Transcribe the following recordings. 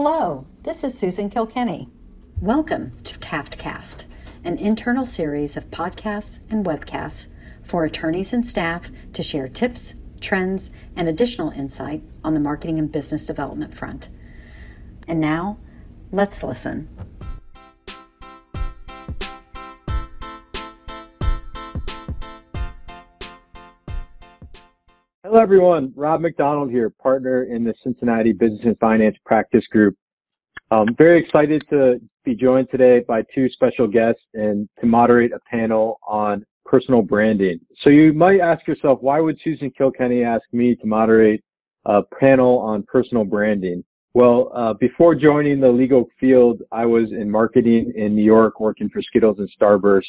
Hello, this is Susan Kilkenny. Welcome to Taftcast, an internal series of podcasts and webcasts for attorneys and staff to share tips, trends, and additional insight on the marketing and business development front. And now, let's listen. Hello, everyone. Rob McDonald here, partner in the Cincinnati Business and Finance Practice Group. I'm very excited to be joined today by two special guests and to moderate a panel on personal branding. So you might ask yourself, why would Susan Kilkenny ask me to moderate a panel on personal branding? Well, uh, before joining the legal field, I was in marketing in New York, working for Skittles and Starburst.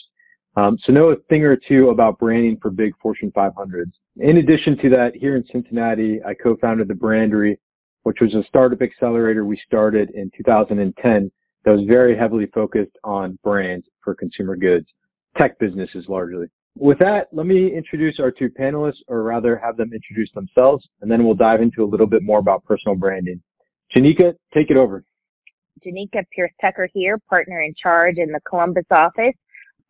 Um, so know a thing or two about branding for big Fortune 500s. In addition to that, here in Cincinnati, I co-founded the Brandery, which was a startup accelerator we started in 2010 that was very heavily focused on brands for consumer goods, tech businesses largely. With that, let me introduce our two panelists, or rather have them introduce themselves, and then we'll dive into a little bit more about personal branding. Janica, take it over. Janica Pierce Tucker here, partner in charge in the Columbus office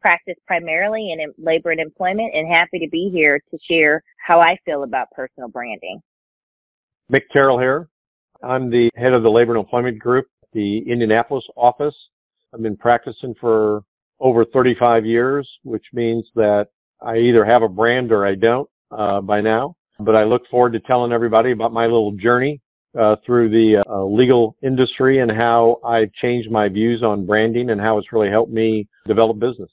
practice primarily in labor and employment and happy to be here to share how I feel about personal branding. Mick Terrell here. I'm the head of the labor and employment group, the Indianapolis office. I've been practicing for over 35 years, which means that I either have a brand or I don't uh, by now. But I look forward to telling everybody about my little journey uh, through the uh, legal industry and how I've changed my views on branding and how it's really helped me develop business.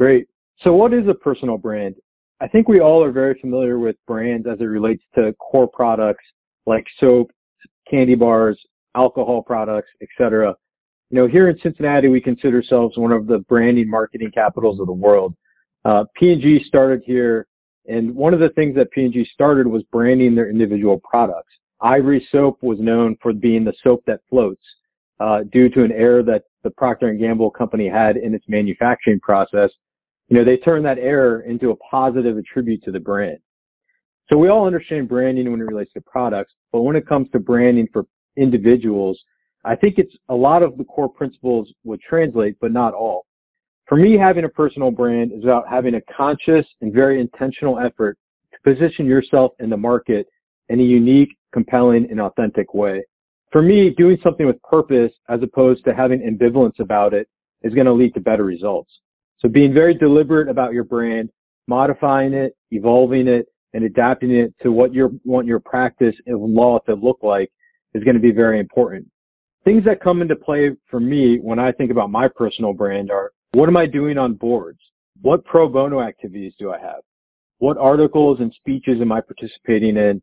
Great. So what is a personal brand? I think we all are very familiar with brands as it relates to core products like soap, candy bars, alcohol products, etc. You know, here in Cincinnati, we consider ourselves one of the branding marketing capitals of the world. Uh, P&G started here, and one of the things that P&G started was branding their individual products. Ivory soap was known for being the soap that floats, uh, due to an error that the Procter & Gamble company had in its manufacturing process you know, they turn that error into a positive attribute to the brand. So we all understand branding when it relates to products, but when it comes to branding for individuals, I think it's a lot of the core principles would translate, but not all. For me, having a personal brand is about having a conscious and very intentional effort to position yourself in the market in a unique, compelling, and authentic way. For me, doing something with purpose as opposed to having ambivalence about it is going to lead to better results. So being very deliberate about your brand, modifying it, evolving it, and adapting it to what you want your practice and law to look like is going to be very important. Things that come into play for me when I think about my personal brand are what am I doing on boards? What pro bono activities do I have? What articles and speeches am I participating in?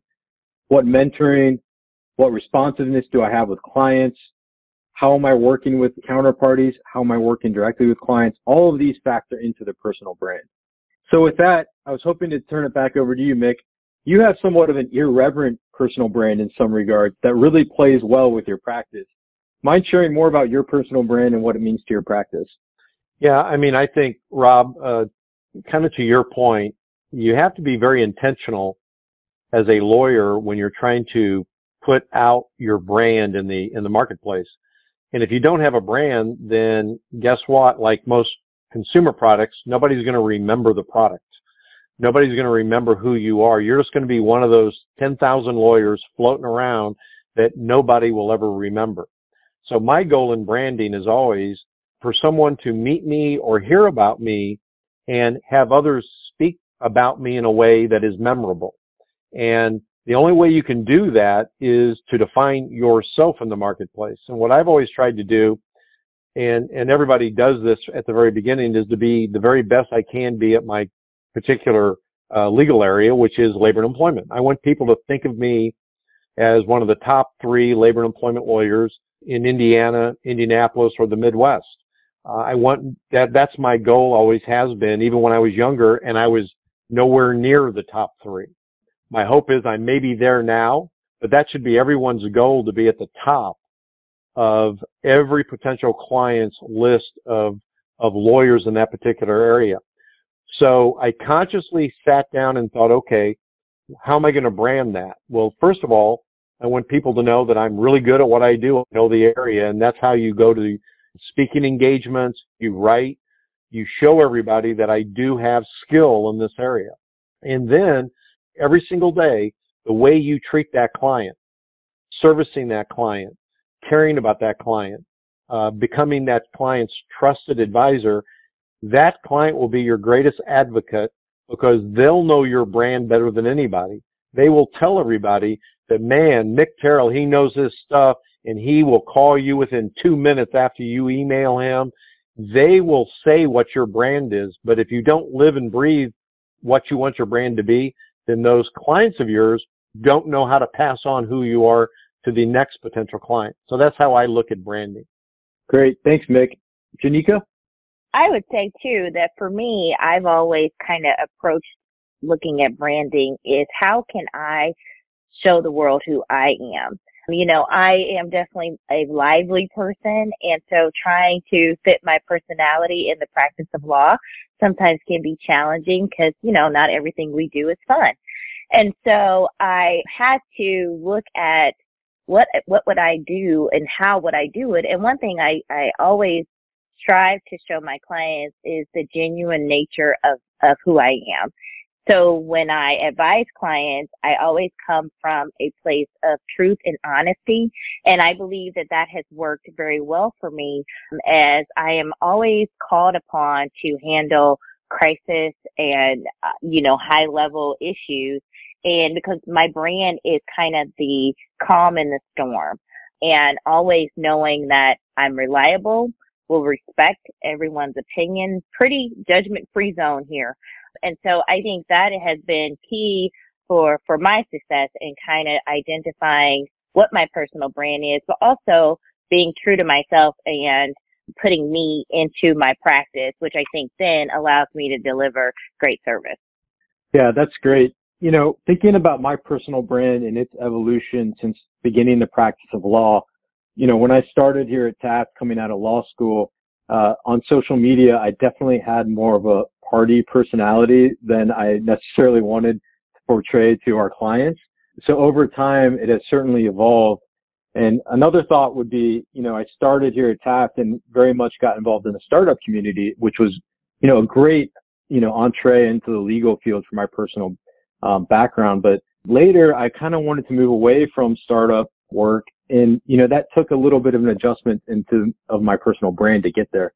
What mentoring? What responsiveness do I have with clients? How am I working with counterparties? How am I working directly with clients? All of these factor into the personal brand. So with that, I was hoping to turn it back over to you, Mick. You have somewhat of an irreverent personal brand in some regards that really plays well with your practice. Mind sharing more about your personal brand and what it means to your practice? Yeah, I mean, I think, Rob, uh, kind of to your point, you have to be very intentional as a lawyer when you're trying to put out your brand in the in the marketplace. And if you don't have a brand, then guess what? Like most consumer products, nobody's going to remember the product. Nobody's going to remember who you are. You're just going to be one of those 10,000 lawyers floating around that nobody will ever remember. So my goal in branding is always for someone to meet me or hear about me and have others speak about me in a way that is memorable. And the only way you can do that is to define yourself in the marketplace. And what I've always tried to do, and, and everybody does this at the very beginning, is to be the very best I can be at my particular uh, legal area, which is labor and employment. I want people to think of me as one of the top three labor and employment lawyers in Indiana, Indianapolis, or the Midwest. Uh, I want that, that's my goal, always has been, even when I was younger and I was nowhere near the top three. My hope is I may be there now, but that should be everyone's goal to be at the top of every potential client's list of, of lawyers in that particular area. So I consciously sat down and thought, okay, how am I going to brand that? Well, first of all, I want people to know that I'm really good at what I do, I know the area, and that's how you go to speaking engagements, you write, you show everybody that I do have skill in this area. And then every single day, the way you treat that client, servicing that client, caring about that client, uh, becoming that client's trusted advisor, that client will be your greatest advocate because they'll know your brand better than anybody. They will tell everybody that, man, Mick Terrell, he knows his stuff and he will call you within two minutes after you email him. They will say what your brand is, but if you don't live and breathe what you want your brand to be, then those clients of yours don't know how to pass on who you are to the next potential client. So that's how I look at branding. Great. Thanks, Mick. Janica? I would say too that for me, I've always kind of approached looking at branding is how can I show the world who I am? You know, I am definitely a lively person and so trying to fit my personality in the practice of law sometimes can be challenging because, you know, not everything we do is fun. And so I had to look at what what would I do and how would I do it. And one thing I I always strive to show my clients is the genuine nature of of who I am. So when I advise clients, I always come from a place of truth and honesty. And I believe that that has worked very well for me as I am always called upon to handle crisis and, uh, you know, high level issues. And because my brand is kind of the calm in the storm and always knowing that I'm reliable, will respect everyone's opinion, pretty judgment free zone here. And so I think that has been key for, for my success in kind of identifying what my personal brand is, but also being true to myself and putting me into my practice, which I think then allows me to deliver great service. Yeah, that's great. You know, thinking about my personal brand and its evolution since beginning the practice of law, you know, when I started here at Taft coming out of law school, uh, on social media, I definitely had more of a party personality than I necessarily wanted to portray to our clients. So over time, it has certainly evolved. And another thought would be, you know, I started here at Taft and very much got involved in the startup community, which was, you know, a great, you know, entree into the legal field for my personal um, background. But later, I kind of wanted to move away from startup work, and you know that took a little bit of an adjustment into of my personal brand to get there.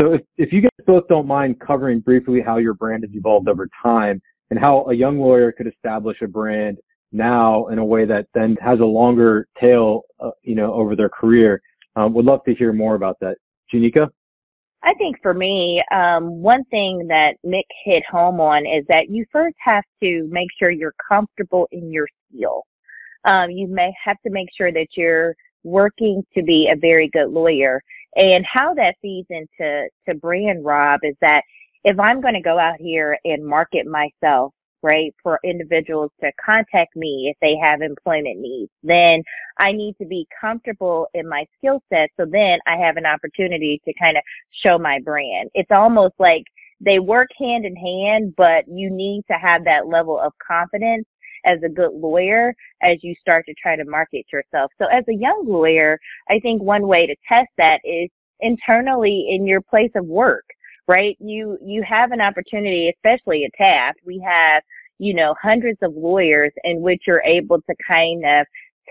So if, if you guys both don't mind covering briefly how your brand has evolved over time and how a young lawyer could establish a brand now in a way that then has a longer tail, uh, you know, over their career, um, would love to hear more about that. Janica? I think for me, um, one thing that Mick hit home on is that you first have to make sure you're comfortable in your skill. Um, you may have to make sure that you're working to be a very good lawyer. And how that feeds into to brand Rob is that if I'm going to go out here and market myself, right, for individuals to contact me if they have employment needs, then I need to be comfortable in my skill set. So then I have an opportunity to kind of show my brand. It's almost like they work hand in hand, but you need to have that level of confidence as a good lawyer as you start to try to market yourself. So as a young lawyer, I think one way to test that is internally in your place of work, right? You, you have an opportunity, especially at Taft, we have, you know, hundreds of lawyers in which you're able to kind of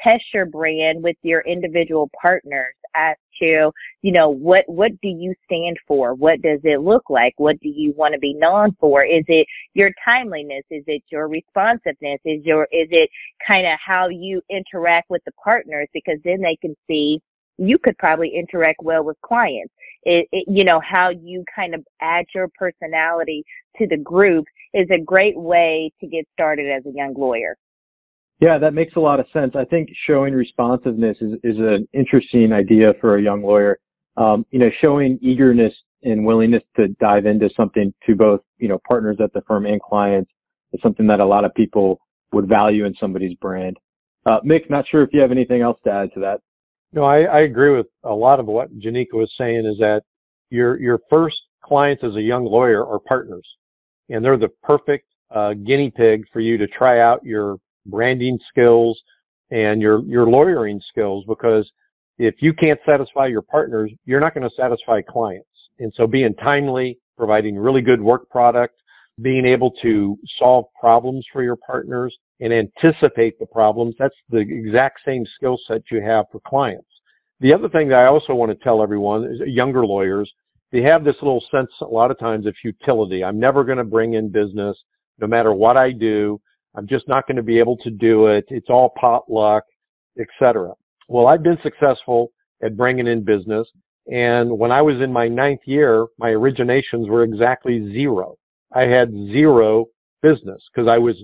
test your brand with your individual partners as to, you know, what, what do you stand for? What does it look like? What do you want to be known for? Is it your timeliness? Is it your responsiveness? Is your, is it kind of how you interact with the partners? Because then they can see you could probably interact well with clients. It, it, you know, how you kind of add your personality to the group is a great way to get started as a young lawyer. Yeah, that makes a lot of sense. I think showing responsiveness is, is an interesting idea for a young lawyer. Um, you know, showing eagerness and willingness to dive into something to both, you know, partners at the firm and clients is something that a lot of people would value in somebody's brand. Uh, Mick, not sure if you have anything else to add to that. No, I, I agree with a lot of what Janica was saying is that your, your first clients as a young lawyer are partners and they're the perfect uh, guinea pig for you to try out your branding skills and your your lawyering skills because if you can't satisfy your partners, you're not going to satisfy clients. And so being timely, providing really good work product, being able to solve problems for your partners and anticipate the problems, that's the exact same skill set you have for clients. The other thing that I also want to tell everyone is younger lawyers, they have this little sense a lot of times of futility. I'm never going to bring in business no matter what I do. I'm just not going to be able to do it. It's all potluck, etc. Well, I've been successful at bringing in business. And when I was in my ninth year, my originations were exactly zero. I had zero business because I was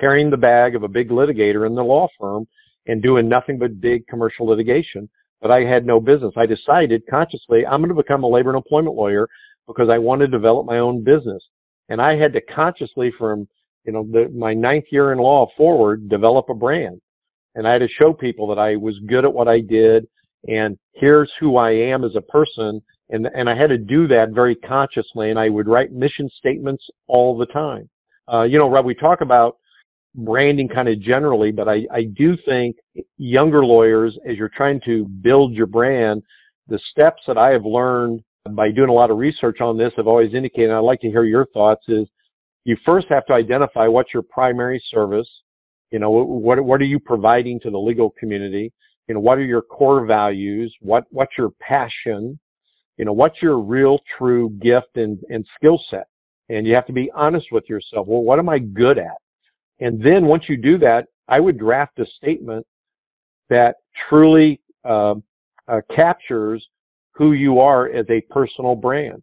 carrying the bag of a big litigator in the law firm and doing nothing but big commercial litigation. But I had no business. I decided consciously I'm going to become a labor and employment lawyer because I want to develop my own business. And I had to consciously from, you know, the, my ninth year in law forward, develop a brand. And I had to show people that I was good at what I did and here's who I am as a person. And, and I had to do that very consciously and I would write mission statements all the time. Uh, you know, Rob, we talk about branding kind of generally, but I, I do think younger lawyers, as you're trying to build your brand, the steps that I have learned by doing a lot of research on this have always indicated, I'd like to hear your thoughts, is you first have to identify what's your primary service. You know, what, what are you providing to the legal community? You know, what are your core values? What, what's your passion? You know, what's your real true gift and, and skill set? And you have to be honest with yourself. Well, what am I good at? And then once you do that, I would draft a statement that truly uh, uh, captures who you are as a personal brand.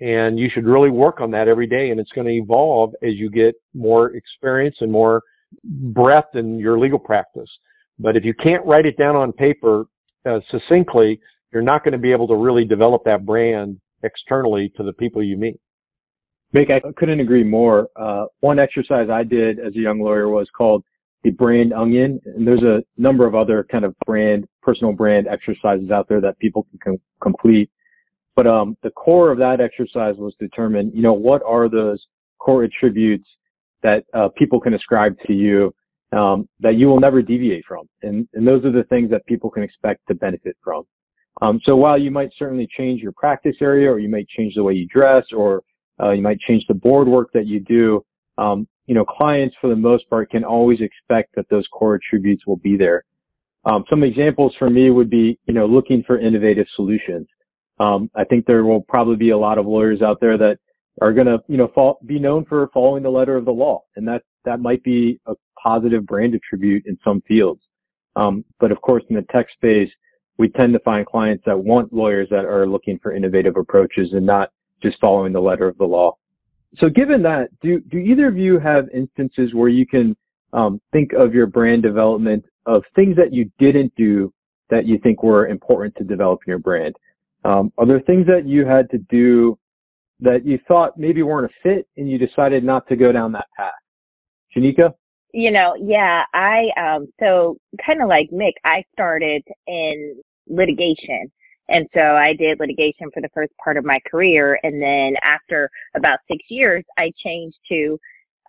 And you should really work on that every day. And it's going to evolve as you get more experience and more breadth in your legal practice. But if you can't write it down on paper uh, succinctly, you're not going to be able to really develop that brand externally to the people you meet. Mick, I couldn't agree more. Uh, one exercise I did as a young lawyer was called the brand onion. And there's a number of other kind of brand, personal brand exercises out there that people can com- complete. But, um, the core of that exercise was determine, you know, what are those core attributes that, uh, people can ascribe to you, um, that you will never deviate from. And, and those are the things that people can expect to benefit from. Um, so while you might certainly change your practice area or you might change the way you dress or uh, you might change the board work that you do. Um, you know, clients for the most part can always expect that those core attributes will be there. Um, some examples for me would be, you know, looking for innovative solutions. Um, I think there will probably be a lot of lawyers out there that are going to, you know, fall, be known for following the letter of the law, and that that might be a positive brand attribute in some fields. Um, but of course, in the tech space, we tend to find clients that want lawyers that are looking for innovative approaches and not just following the letter of the law. So given that, do, do either of you have instances where you can um, think of your brand development of things that you didn't do that you think were important to develop your brand? Um, are there things that you had to do that you thought maybe weren't a fit and you decided not to go down that path? Janica? You know, yeah, I, um, so kind of like Mick, I started in litigation. And so I did litigation for the first part of my career. And then after about six years, I changed to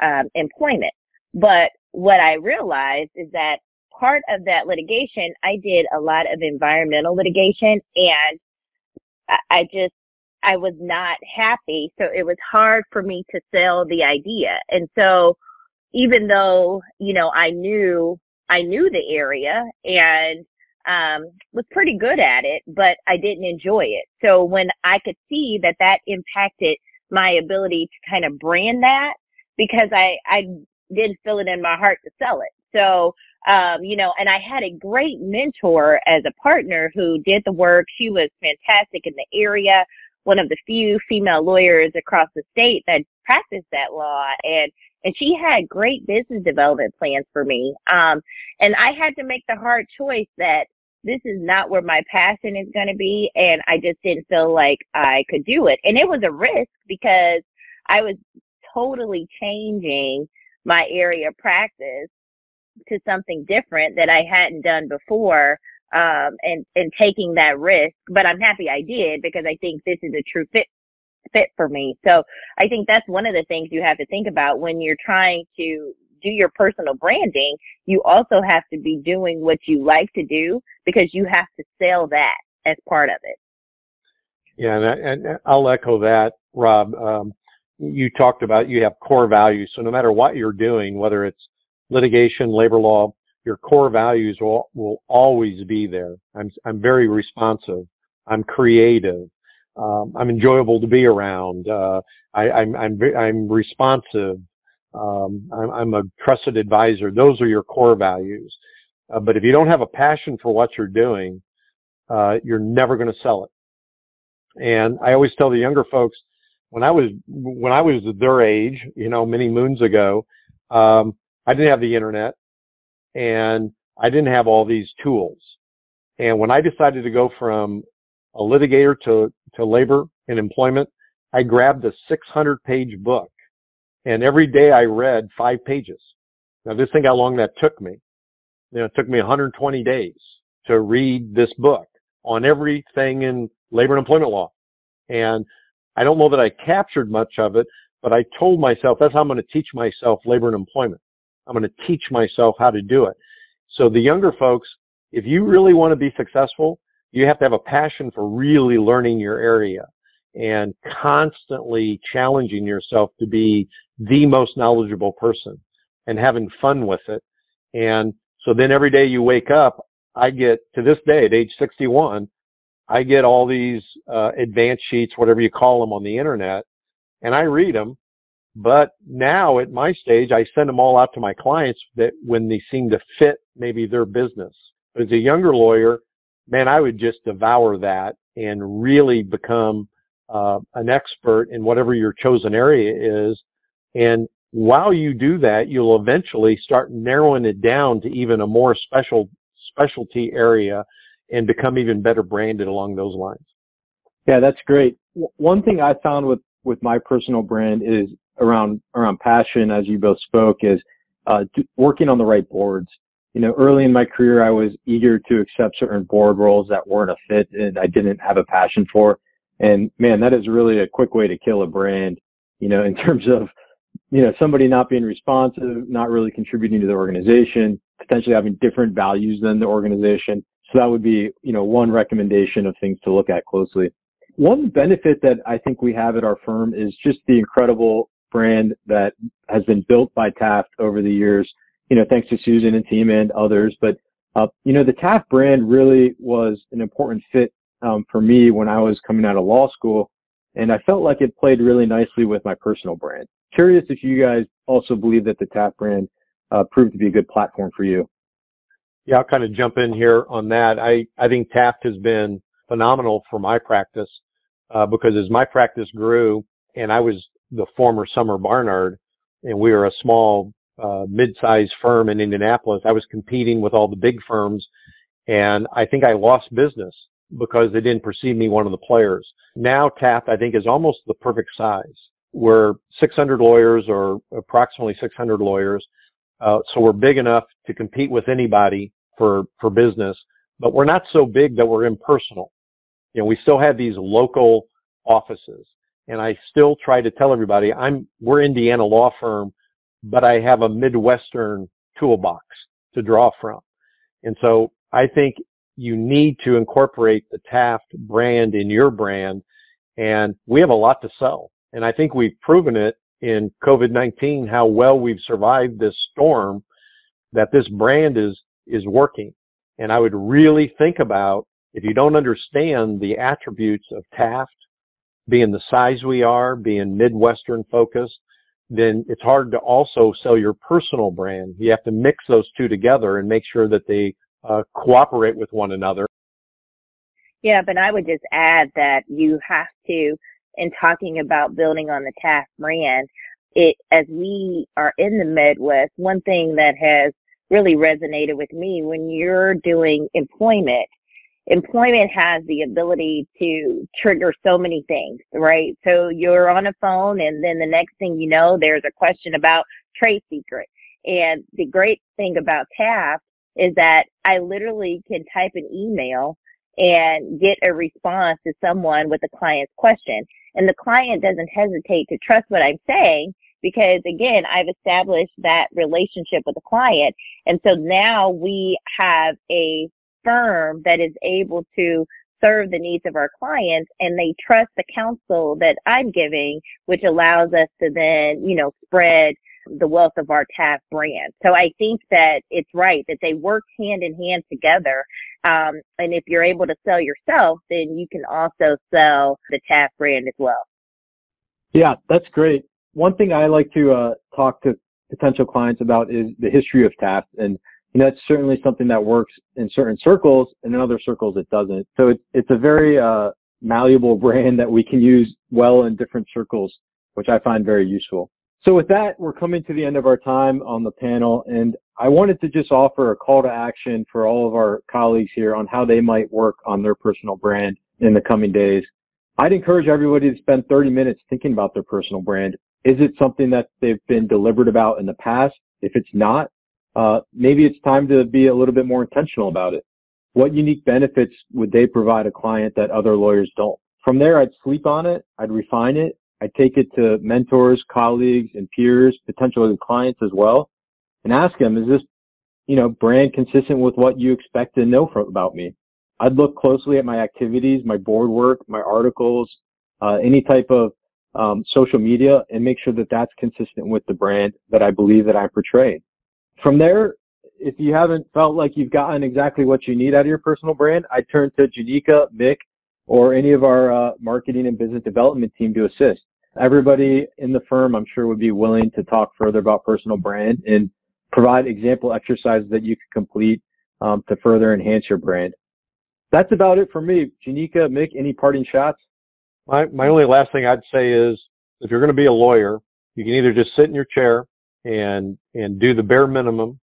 um, employment. But what I realized is that part of that litigation, I did a lot of environmental litigation and I just, I was not happy. So it was hard for me to sell the idea. And so even though, you know, I knew, I knew the area and um, was pretty good at it, but I didn't enjoy it. So when I could see that that impacted my ability to kind of brand that because I, I didn't feel it in my heart to sell it. So, um, you know, and I had a great mentor as a partner who did the work. She was fantastic in the area, one of the few female lawyers across the state that practiced that law. And and she had great business development plans for me. Um, and I had to make the hard choice that this is not where my passion is going to be. And I just didn't feel like I could do it. And it was a risk because I was totally changing my area of practice to something different that I hadn't done before. Um, and, and taking that risk, but I'm happy I did because I think this is a true fit fit for me. So I think that's one of the things you have to think about when you're trying to do your personal branding, you also have to be doing what you like to do because you have to sell that as part of it. Yeah, and, I, and I'll echo that, Rob. Um, you talked about you have core values. So no matter what you're doing, whether it's litigation, labor law, your core values will, will always be there. I'm, I'm very responsive. I'm creative. Um, I'm enjoyable to be around. Uh, I, I'm, I'm, I'm responsive. Um, I'm, I'm, a trusted advisor. Those are your core values. Uh, but if you don't have a passion for what you're doing, uh, you're never going to sell it. And I always tell the younger folks, when I was when I was their age, you know, many moons ago, um, I didn't have the internet, and I didn't have all these tools. And when I decided to go from a litigator to to labor and employment, I grabbed a 600 page book, and every day I read five pages. Now, just think how long that took me. You know, it took me 120 days to read this book on everything in labor and employment law. And I don't know that I captured much of it, but I told myself that's how I'm going to teach myself labor and employment. I'm going to teach myself how to do it. So the younger folks, if you really want to be successful, you have to have a passion for really learning your area and constantly challenging yourself to be the most knowledgeable person and having fun with it. And so then every day you wake up, I get to this day at age 61, I get all these uh, advanced sheets, whatever you call them on the internet, and I read them. But now at my stage, I send them all out to my clients that when they seem to fit maybe their business. As a younger lawyer, man, I would just devour that and really become uh, an expert in whatever your chosen area is. And while you do that, you'll eventually start narrowing it down to even a more special specialty area and become even better branded along those lines. Yeah, that's great. One thing I found with, with my personal brand is around, around passion, as you both spoke, is uh, working on the right boards. You know, early in my career, I was eager to accept certain board roles that weren't a fit and I didn't have a passion for. And man, that is really a quick way to kill a brand, you know, in terms of, you know, somebody not being responsive, not really contributing to the organization, potentially having different values than the organization. So that would be, you know, one recommendation of things to look at closely. One benefit that I think we have at our firm is just the incredible brand that has been built by Taft over the years, you know, thanks to Susan and team and others. But, uh, you know, the Taft brand really was an important fit um, for me when I was coming out of law school. And I felt like it played really nicely with my personal brand. Curious if you guys also believe that the Taft brand uh, proved to be a good platform for you. Yeah, I'll kind of jump in here on that. I, I think Taft has been phenomenal for my practice uh, because as my practice grew, and I was the former Sommer Barnard, and we were a small uh, mid-sized firm in Indianapolis. I was competing with all the big firms, and I think I lost business because they didn't perceive me one of the players. Now Taft, I think, is almost the perfect size. We're 600 lawyers or approximately 600 lawyers. Uh, so we're big enough to compete with anybody for, for business, but we're not so big that we're impersonal. You know, we still have these local offices and I still try to tell everybody I'm, we're Indiana law firm, but I have a Midwestern toolbox to draw from. And so I think you need to incorporate the Taft brand in your brand and we have a lot to sell. And I think we've proven it in COVID-19 how well we've survived this storm that this brand is is working. And I would really think about if you don't understand the attributes of Taft, being the size we are, being Midwestern focused, then it's hard to also sell your personal brand. You have to mix those two together and make sure that they uh, cooperate with one another. Yeah, but I would just add that you have to, in talking about building on the Taft brand, it as we are in the Midwest, one thing that has really resonated with me when you're doing employment. Employment has the ability to trigger so many things, right? So you're on a phone and then the next thing you know, there's a question about trade secret. And the great thing about Taft is that I literally can type an email and get a response to someone with a client's question. And the client doesn't hesitate to trust what I'm saying because again, I've established that relationship with the client. And so now we have a firm that is able to serve the needs of our clients and they trust the counsel that I'm giving, which allows us to then, you know, spread the wealth of our Taft brand. So I think that it's right that they work hand in hand together. Um, and if you're able to sell yourself, then you can also sell the Taft brand as well. Yeah, that's great. One thing I like to uh, talk to potential clients about is the history of Taft, and you know, that's certainly something that works in certain circles, and in other circles it doesn't. So it's it's a very uh, malleable brand that we can use well in different circles, which I find very useful. So with that, we're coming to the end of our time on the panel, and I wanted to just offer a call to action for all of our colleagues here on how they might work on their personal brand in the coming days. I'd encourage everybody to spend 30 minutes thinking about their personal brand. Is it something that they've been deliberate about in the past? If it's not, uh, maybe it's time to be a little bit more intentional about it. What unique benefits would they provide a client that other lawyers don't? From there, I'd sleep on it, I'd refine it, I'd take it to mentors, colleagues, and peers, potential clients as well, and ask them, is this, you know, brand consistent with what you expect to know from, about me? I'd look closely at my activities, my board work, my articles, uh, any type of um, social media, and make sure that that's consistent with the brand that I believe that I portray. From there, if you haven't felt like you've gotten exactly what you need out of your personal brand, I turn to Janica, Mick, or any of our uh, marketing and business development team to assist. Everybody in the firm, I'm sure, would be willing to talk further about personal brand and provide example exercises that you can complete um, to further enhance your brand. That's about it for me. Janica, Mick, any parting shots? My, my only last thing I'd say is if you're going to be a lawyer, you can either just sit in your chair and, and do the bare minimum,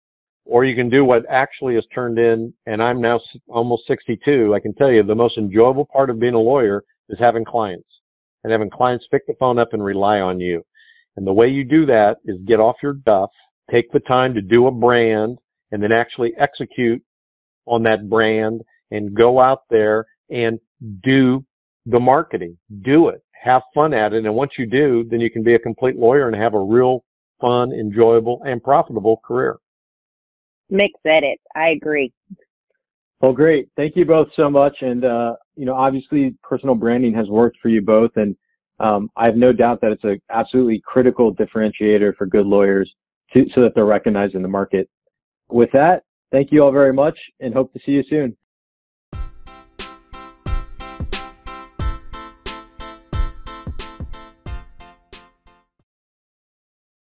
or you can do what actually is turned in. And I'm now almost 62. I can tell you the most enjoyable part of being a lawyer is having clients and having clients pick the phone up and rely on you. And the way you do that is get off your duff, take the time to do a brand and then actually execute on that brand and go out there and do the marketing. Do it. Have fun at it. And once you do, then you can be a complete lawyer and have a real fun, enjoyable, and profitable career. Mick said it. I agree. Well, great. Thank you both so much. And, uh, you know, obviously personal branding has worked for you both. And, um, I have no doubt that it's an absolutely critical differentiator for good lawyers to, so that they're recognized in the market. With that, thank you all very much and hope to see you soon.